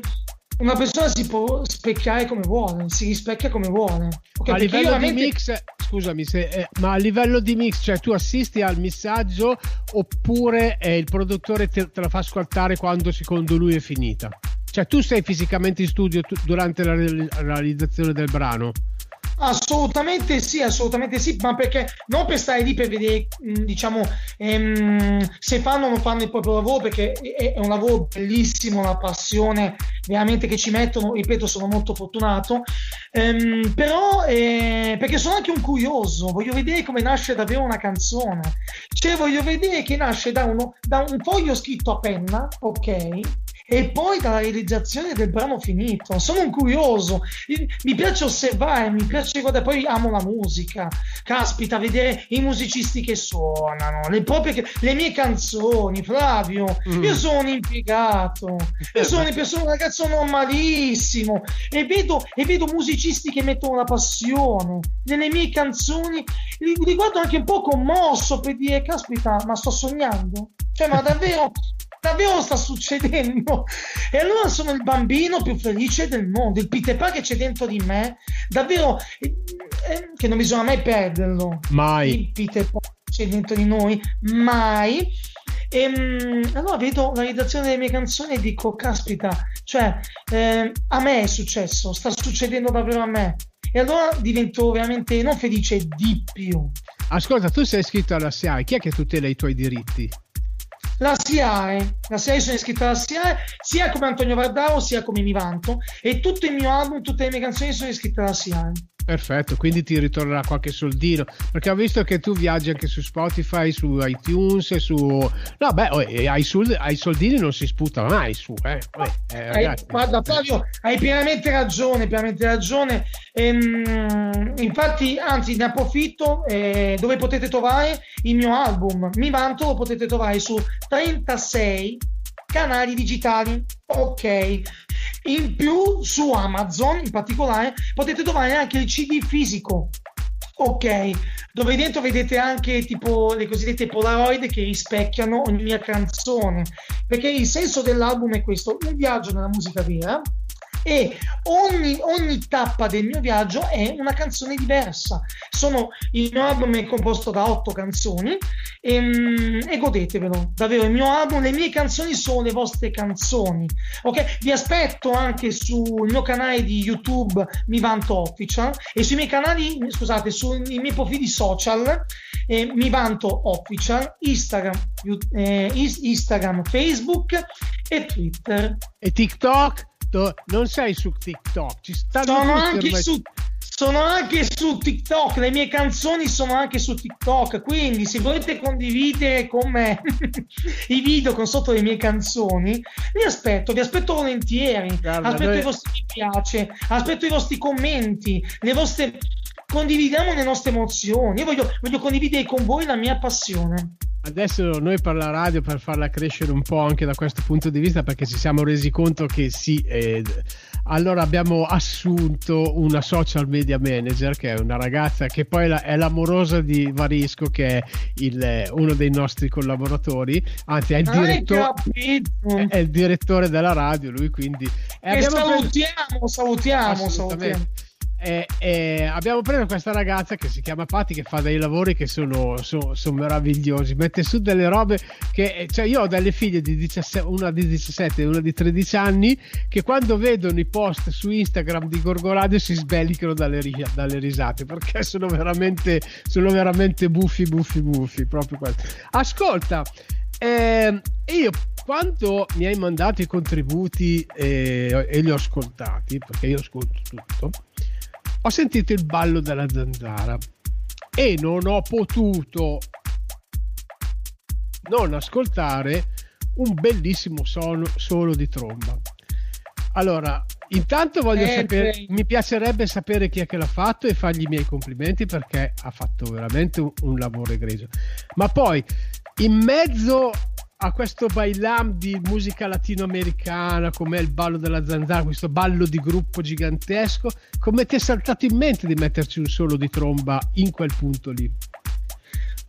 una persona si può specchiare come vuole si rispecchia come vuole. Okay, a livello veramente... di mix scusami se, eh, ma a livello di mix cioè tu assisti al missaggio oppure eh, il produttore te, te la fa ascoltare quando secondo lui è finita? Cioè tu sei fisicamente in studio tu, durante la, la realizzazione del brano Assolutamente sì, assolutamente sì, ma perché non per stare lì per vedere, diciamo, ehm, se fanno o non fanno il proprio lavoro, perché è, è, un lavoro bellissimo, una passione veramente che ci mettono, ripeto, sono molto fortunato, ehm, però eh, perché sono anche un curioso, voglio vedere come nasce davvero una canzone, cioè voglio vedere che nasce da, uno, da un foglio scritto a penna, ok? E poi dalla realizzazione del brano finito. Sono un curioso, mi piace osservare, mi piace guardare, poi amo la musica. Caspita, vedere i musicisti che suonano, le, proprie, le mie canzoni, Flavio. Mm. Io sono un impiegato, io sono, sono un ragazzo normalissimo e vedo, e vedo musicisti che mettono la passione nelle mie canzoni. Li, li guardo anche un po' commosso per dire, caspita, ma sto sognando. Cioè, ma davvero davvero sta succedendo? E allora sono il bambino più felice del mondo il Peter Pan che c'è dentro di me. Davvero eh, eh, che non bisogna mai perderlo. Mai. Il Peter Pan c'è dentro di noi. Mai. E ehm, allora vedo la redazione delle mie canzoni e dico caspita cioè eh, a me è successo sta succedendo davvero a me. E allora divento veramente non felice di più. Ascolta tu sei iscritto alla SIAE chi è che tutela i tuoi diritti? La SIAE, la SIAE sono iscritto alla SIAE sia come Antonio Vardaro sia come mi vanto e tutto il mio album, tutte le mie canzoni sono iscritte alla SIAE. Perfetto, quindi ti ritornerà qualche soldino, perché ho visto che tu viaggi anche su Spotify, su iTunes, su... No, beh, oh, ai, soldi, ai soldini non si sputa mai su, eh. eh, hai, guarda Flavio, hai pienamente ragione, pienamente ragione. Ehm, infatti, anzi, ne approfitto, eh, dove potete trovare il mio album, Mi Vanto, lo potete trovare su 36 canali digitali. Ok, in più su Amazon in particolare potete trovare anche il CD fisico. Ok, dove dentro vedete anche tipo le cosiddette Polaroid che rispecchiano ogni mia canzone. Perché il senso dell'album è questo: un viaggio nella musica vera e ogni, ogni, tappa del mio viaggio è una canzone diversa. Sono, il mio album è composto da otto canzoni e, ehm, e, godetevelo. Davvero, il mio album, le mie canzoni sono le vostre canzoni. Ok? Vi aspetto anche sul mio canale di YouTube Mi Vanto Official e sui miei canali, scusate, sui miei profili social eh, Mi Vanto Official, Instagram, eh, Instagram, Facebook e Twitter. E TikTok? Non sei su TikTok, ci stanno sono anche su sono anche su TikTok, le mie canzoni sono anche su TikTok, quindi se volete condividere con me i video con sotto le mie canzoni, vi aspetto, vi aspetto volentieri, Guarda, aspetto noi- i vostri mi piace, aspetto i vostri commenti, le vostre... condividiamo le nostre emozioni, io voglio, voglio condividere con voi la mia passione. Adesso noi per la radio, per farla crescere un po' anche da questo punto di vista, perché ci siamo resi conto che sì, eh, allora abbiamo assunto una social media manager che è una ragazza che poi è la- è l'amorosa di Varisco, che è il, eh, uno dei nostri collaboratori, anzi è il, Hai direttore, capito? è, il direttore della radio, lui quindi... e E preso- salutiamo, salutiamo, salutiamo. E- e abbiamo preso questa ragazza che si chiama Patti che fa dei lavori che sono, so- sono meravigliosi. Mette su delle robe che cioè io ho delle figlie di 17, una di 17 e una di 13 anni che quando vedono i post su Instagram di Gorgoradio si sbellicano dalle, dalle risate perché sono veramente sono veramente buffi buffi buffi proprio questo ascolta ehm, io quando mi hai mandato i contributi eh, e li ho ascoltati perché io ascolto tutto ho sentito il ballo della zanzara e non ho potuto non ascoltare un bellissimo suono solo di tromba. Allora, intanto voglio Eh, sapere, sì. mi piacerebbe sapere chi è che l'ha fatto e fargli i miei complimenti perché ha fatto veramente un, un lavoro egregio. Ma poi, in mezzo a questo bailam di musica latinoamericana, come il ballo della zanzara, questo ballo di gruppo gigantesco, come ti è saltato in mente di metterci un solo di tromba in quel punto lì?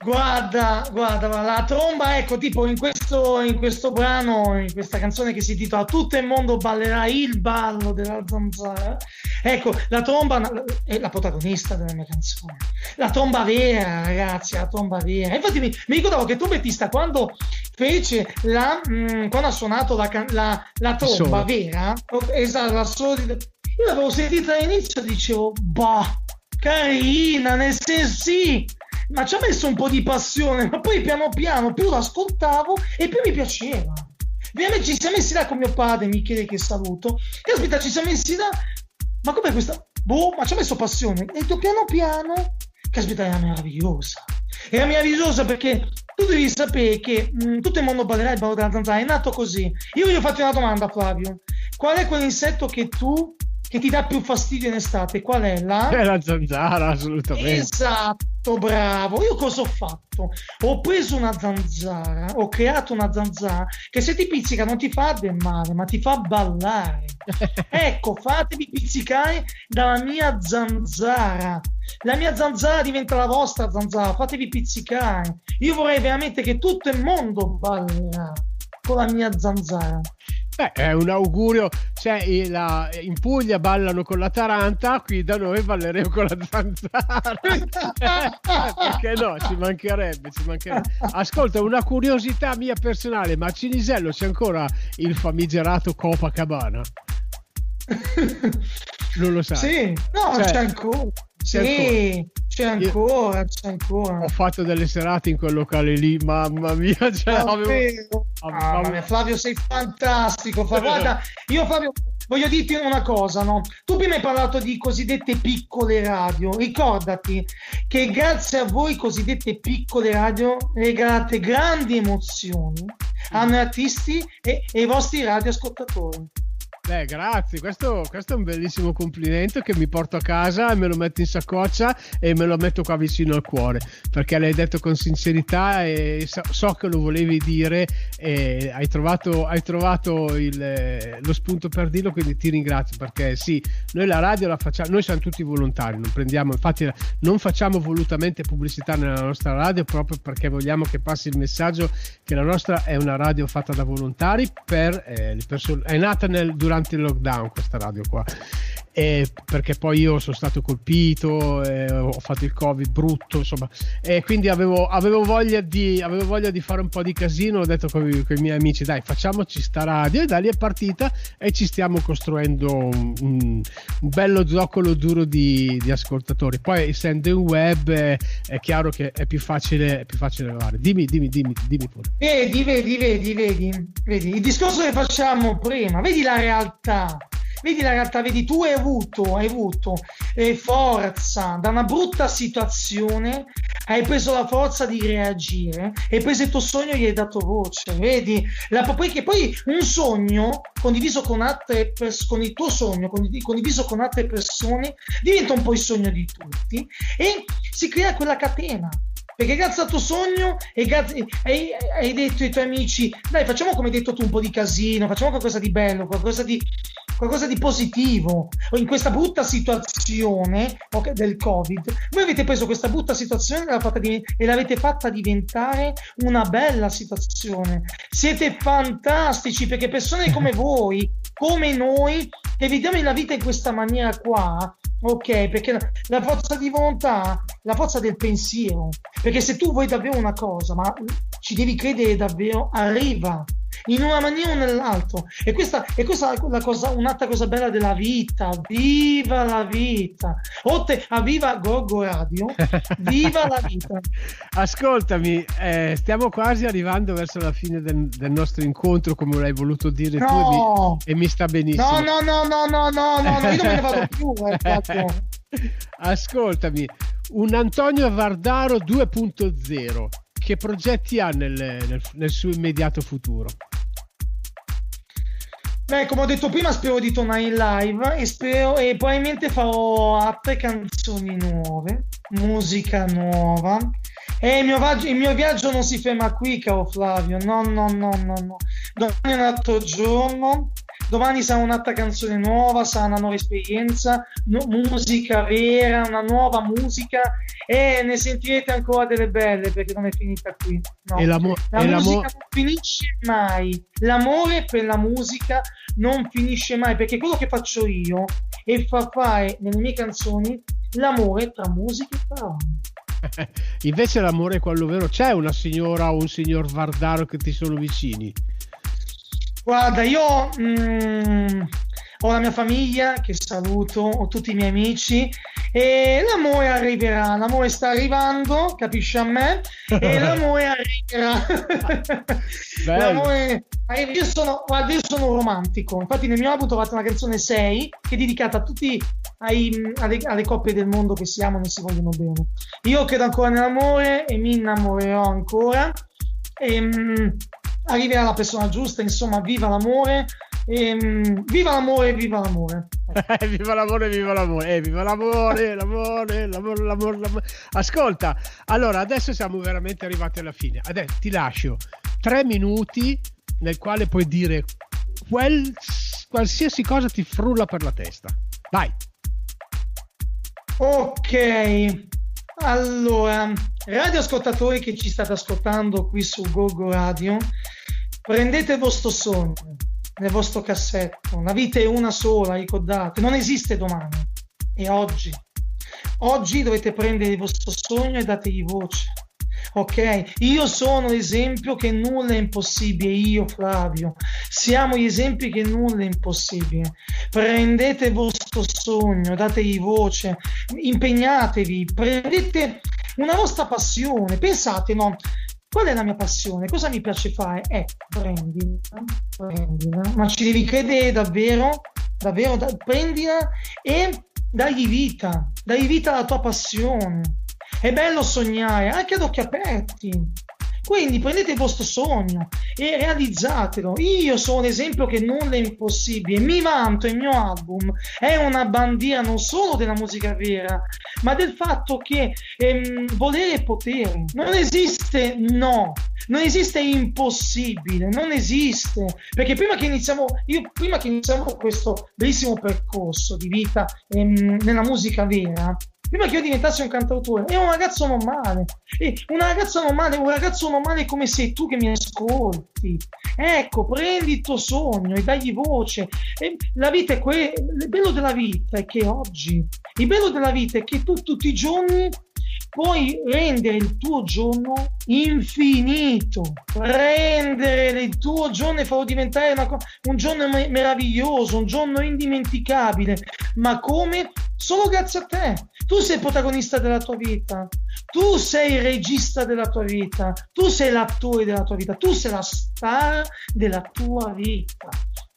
Guarda, guarda, la tromba, ecco, tipo in questo, in questo brano, in questa canzone che si intitola Tutto il mondo ballerà il ballo della zanzara. Ecco, la tromba è la protagonista della mia canzone. La tromba vera, ragazzi, la tromba vera. Infatti mi, mi ricordavo che trombettista quando fece la, mh, quando ha suonato la, la, la tromba Solo. vera, esatto, la solo di- io l'avevo sentita all'inizio e dicevo, bah, carina, nel senso sì, ma ci ha messo un po' di passione, ma poi piano piano più l'ascoltavo e più mi piaceva. Ovviamente ci siamo messi là con mio padre, Michele che saluto, e aspetta, ci siamo messi là, ma com'è questa? Boh, ma ci ha messo passione. E detto piano piano, caspita, era meravigliosa. Era meravigliosa perché tu devi sapere che mh, tutto il mondo ballerà il ballo della zanzara, è nato così. Io voglio farti una domanda, Flavio. Qual è quell'insetto che tu, che ti dà più fastidio in estate? Qual è la? È la zanzara, assolutamente. Esatto, bravo. Io cosa ho fatto? Ho preso una zanzara, ho creato una zanzara che se ti pizzica non ti fa del male, ma ti fa ballare. Ecco, fatevi pizzicare dalla mia zanzara. La mia zanzara diventa la vostra zanzara, fatevi pizzicare. Io vorrei veramente che tutto il mondo ballerà con la mia zanzara. Beh, è un augurio. Cioè, la- in Puglia ballano con la taranta, qui da noi balleremo con la zanzara. Perché no? Ci mancherebbe, ci mancherebbe. Ascolta, una curiosità mia personale, ma a Cinisello c'è ancora il famigerato Copacabana? Non lo sai. Sì, no, Cioè, c'è ancora. C'è Sì, c'è Io- ancora, c'è ancora. Ho fatto delle serate in quel locale lì, mamma mia. Cioè, avevo- Ah, mamma mia, Flavio, sei fantastico. Fa- Guarda, io Flavio, voglio dirti una cosa, no? Tu prima hai parlato di cosiddette piccole radio. Ricordati che grazie a voi cosiddette piccole radio regalate grandi emozioni a noi artisti e, e ai vostri radioascoltatori. Beh, grazie, questo, questo è un bellissimo complimento che mi porto a casa me lo metto in saccoccia e me lo metto qua vicino al cuore perché l'hai detto con sincerità e so, so che lo volevi dire e hai trovato, hai trovato il, eh, lo spunto per dirlo, quindi ti ringrazio perché sì, noi la radio la facciamo, noi siamo tutti volontari, non prendiamo, infatti non facciamo volutamente pubblicità nella nostra radio proprio perché vogliamo che passi il messaggio che la nostra è una radio fatta da volontari per eh, le persone, è nata nel, durante il lockdown questa radio qua. E perché poi io sono stato colpito, eh, ho fatto il covid brutto, insomma, e quindi avevo, avevo, voglia di, avevo voglia di fare un po' di casino. Ho detto con, i- con i miei amici, dai, facciamoci sta radio, e da lì è partita e ci stiamo costruendo un, un- un bello zoccolo duro di, di ascoltatori. Poi, essendo in web, eh, è chiaro che è più facile, è più facile levare. Dimmi, dimmi, dimmi, dimmi pure. Vedi, vedi, vedi, vedi, vedi, il discorso che facciamo prima, vedi la realtà. Vedi la realtà, vedi tu hai avuto, hai avuto eh, forza da una brutta situazione, hai preso la forza di reagire, hai preso il tuo sogno e gli hai dato voce, vedi? La, poi, che poi un sogno condiviso con altre persone, con il tuo sogno condiviso con altre persone diventa un po' il sogno di tutti e si crea quella catena perché grazie al tuo sogno e grazie, hai, hai, detto ai tuoi amici dai facciamo come hai detto tu un po' di casino facciamo qualcosa di bello qualcosa di, qualcosa di positivo. In questa brutta situazione okay, del covid voi avete preso questa brutta situazione e l'avete fatta diventare una bella situazione. Siete fantastici perché persone come voi come noi che vediamo la vita in questa maniera qua Ok, perché la, la, forza di volontà, la forza del pensiero, perché se tu vuoi davvero una cosa, ma ci devi credere davvero, arriva in una maniera o nell'altra. E questa, e questa è la cosa, un'altra cosa bella della vita. Viva la vita! Oltre a viva Gorgo Radio, viva la vita! Ascoltami, eh, stiamo quasi arrivando verso la fine del, del, nostro incontro, come l'hai voluto dire no. tu, e mi, e mi, sta benissimo. No, no, no, no, no, no, no, no io non me ne vado più. Eh, Ascoltami, un Antonio Vardaro 2.0 che progetti ha nel, nel, nel suo immediato futuro? Beh, come ho detto prima, spero di tornare in live e, spero, e probabilmente farò altre canzoni nuove, musica nuova. E il mio, il mio viaggio non si ferma qui, caro Flavio. No, no, no, no, no. Domani è un altro giorno domani sarà un'altra canzone nuova, sarà una nuova esperienza, no, musica vera, una nuova musica e ne sentirete ancora delle belle perché non è finita qui. No. La musica non finisce mai, l'amore per la musica non finisce mai perché quello che faccio io è far fare nelle mie canzoni l'amore tra musica e parole. Invece l'amore è quello vero. C'è una signora o un signor Vardaro che ti sono vicini? Guarda, io mm, ho la mia famiglia che saluto, ho tutti i miei amici e l'amore arriverà, l'amore sta arrivando, capisci a me? E l'amore arriverà. l'amore, io, sono, guarda, io sono romantico, infatti nel mio album trovate una canzone 6 che è dedicata a tutti ai, alle, alle, coppie del mondo che si amano e si vogliono bene. Io credo ancora nell'amore e mi innamorerò ancora. E, mm, arriverà la persona giusta, insomma, viva l'amore. E, um, viva l'amore, viva l'amore. viva l'amore, viva l'amore, eh, viva l'amore, l'amore, l'amore, l'amore, l'amore. Ascolta, allora adesso siamo veramente arrivati alla fine. Adesso ti lascio tre minuti nel quale puoi dire quel, qualsiasi cosa ti frulla per la testa. Vai. Ok, allora, radioascoltatori che ci state ascoltando qui su Gogo Radio, prendete il vostro sogno nel vostro cassetto. La vita è una sola, ricordate, non esiste domani, è oggi. Oggi dovete prendere il vostro sogno e dategli voce. Ok, io sono l'esempio che nulla è impossibile, io Flavio, siamo gli esempi che nulla è impossibile. Prendete il vostro sogno, dategli voce, impegnatevi, prendete una vostra passione, pensate, no? Qual è la mia passione? Cosa mi piace fare? Eh, prendila, prendila, ma ci devi credere davvero, davvero, da, prendila e dagli vita, dagli vita alla tua passione è bello sognare anche ad occhi aperti. Quindi prendete il vostro sogno e realizzatelo. Io sono l'esempio che nulla è impossibile. Mi vanto, il mio album è una bandiera non solo della musica vera, ma del fatto che ehm, volere è potere. Non esiste no, non esiste impossibile, non esiste. Perché prima che iniziamo, io prima che iniziamo questo bellissimo percorso di vita ehm, nella musica vera, prima che io diventassi un cantautore, ero un ragazzo normale. E una ragazza normale, un ragazzo normale come sei tu che mi ascolti. Ecco, prendi il tuo sogno e dagli voce. E la vita è quello. Il bello della vita è che oggi, il bello della vita è che tu tutti i giorni puoi rendere il tuo giorno infinito, rendere il tuo giorno e farlo diventare una, un giorno meraviglioso, un giorno indimenticabile, ma come? Solo grazie a te. Tu sei protagonista della tua vita, tu sei il regista della tua vita, tu sei l'attore della tua vita, tu sei la star della tua vita.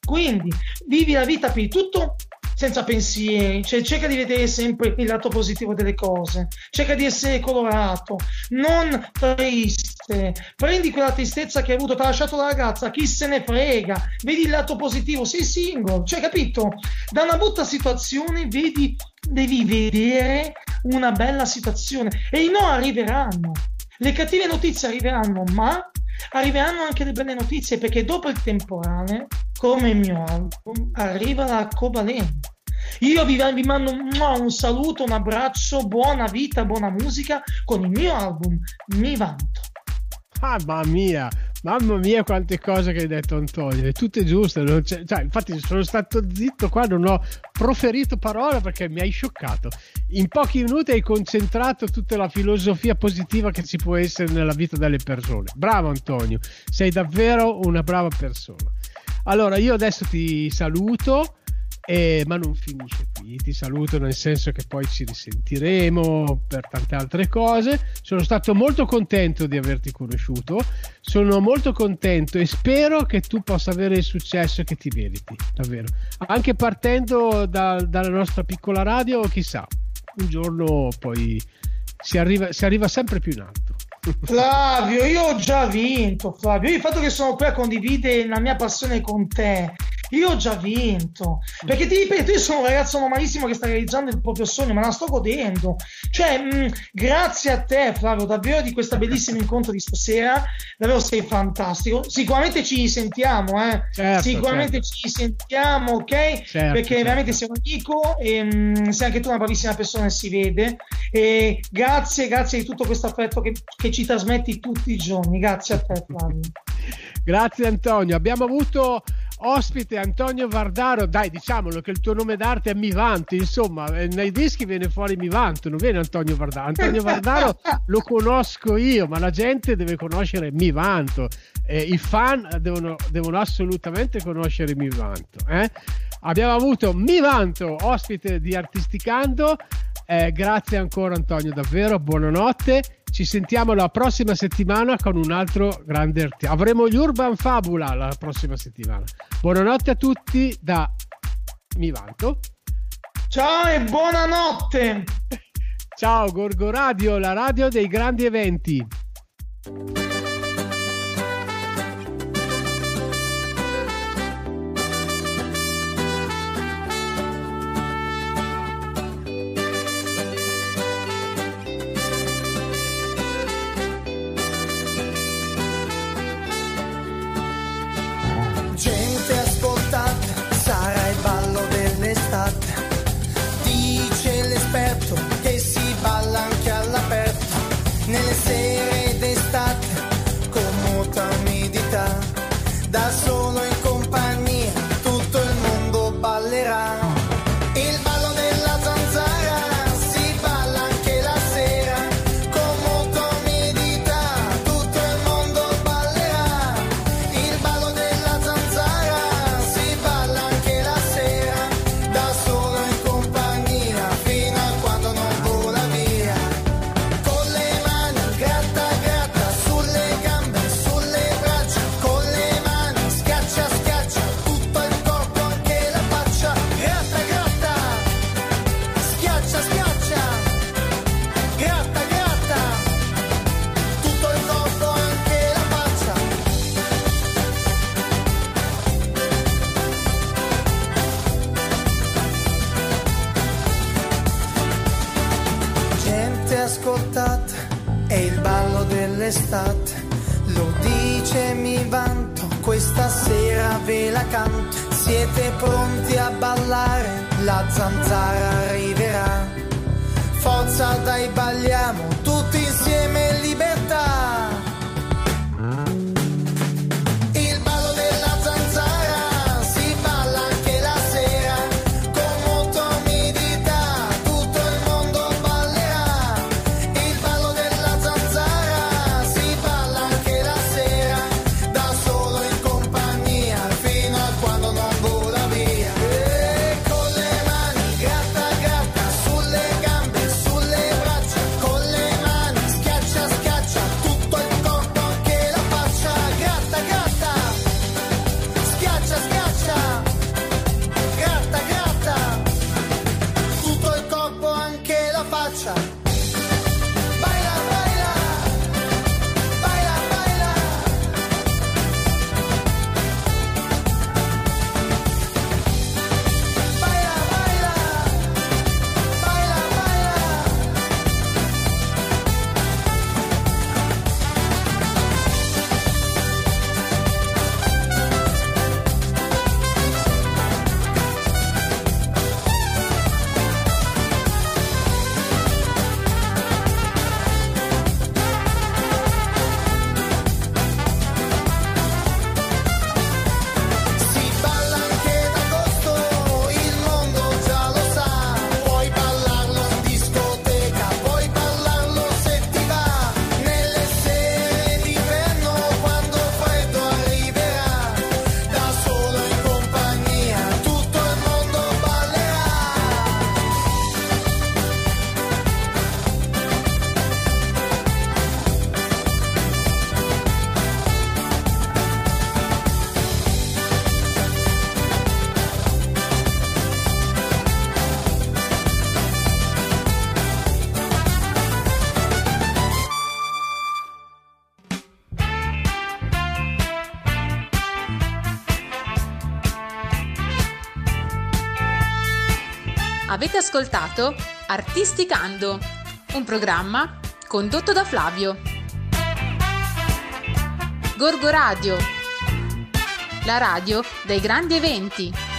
Quindi vivi la vita per tutto senza pensieri, cioè cerca di vedere sempre il lato positivo delle cose, cerca di essere colorato, non triste, prendi quella tristezza che hai avuto, ti ha lasciato la ragazza, chi se ne frega, vedi il lato positivo, sei single, cioè capito? Da una brutta situazione vedi, devi vedere una bella situazione e i no arriveranno, le cattive notizie arriveranno, ma arriveranno anche le belle notizie perché dopo il temporale, come il mio album, arriva l'arcobaleno. Io vi, vi mando un, un saluto, un abbraccio, buona vita, buona musica con il mio album Mi Vanto. Ah, mamma mia, mamma mia, quante cose che hai detto Antonio, è tutte giuste. cioè, infatti, sono stato zitto qua, non ho proferito parola perché mi hai scioccato. In pochi minuti hai concentrato tutta la filosofia positiva che ci può essere nella vita delle persone. Bravo Antonio, sei davvero una brava persona. Allora, io adesso ti saluto. Eh, ma non finisce qui, ti saluto nel senso che poi ci risentiremo per tante altre cose. Sono stato molto contento di averti conosciuto, sono molto contento e spero che tu possa avere il successo che ti meriti, davvero. Anche partendo da- dalla nostra piccola radio, chissà, un giorno poi si arriva, si arriva sempre più in alto. Flavio, io ho già vinto, Flavio. Io il fatto che sono qui a condividere la mia passione con te, io ho già vinto. Perché ti ripeto, io sono un ragazzo normalissimo che sta realizzando il proprio sogno, ma la sto godendo. Cioè, mh, grazie a te, Flavio, davvero di questo bellissimo incontro di stasera. Davvero sei fantastico. Sicuramente ci sentiamo, eh. Certo, Sicuramente certo. ci sentiamo, ok? Certo, perché certo. veramente sei un amico e mh, sei anche tu una bravissima persona e si vede. E grazie, grazie di tutto questo affetto che, che ci trasmetti tutti i giorni. Grazie a te, Flavio. Grazie Antonio. Abbiamo avuto ospite Antonio Vardaro. Dai, diciamolo che il tuo nome d'arte è Mivanto. Insomma, eh, nei dischi viene fuori Mivanto, non viene Antonio Vardaro. Antonio Vardaro lo conosco io, ma la gente deve conoscere Mivanto. Eh, I fan devono, devono assolutamente conoscere Mivanto. Eh? Abbiamo avuto Mivanto, ospite di Artisticando. Eh, grazie ancora Antonio, davvero, buonanotte. Ci sentiamo la prossima settimana con un altro grande artista. Avremo gli Urban Fabula la prossima settimana. Buonanotte a tutti da Mivanto. Ciao e buonanotte. Ciao Gorgo Radio, la radio dei grandi eventi. Ascoltato Artisticando, un programma condotto da Flavio. Gorgo Radio, la radio dei grandi eventi.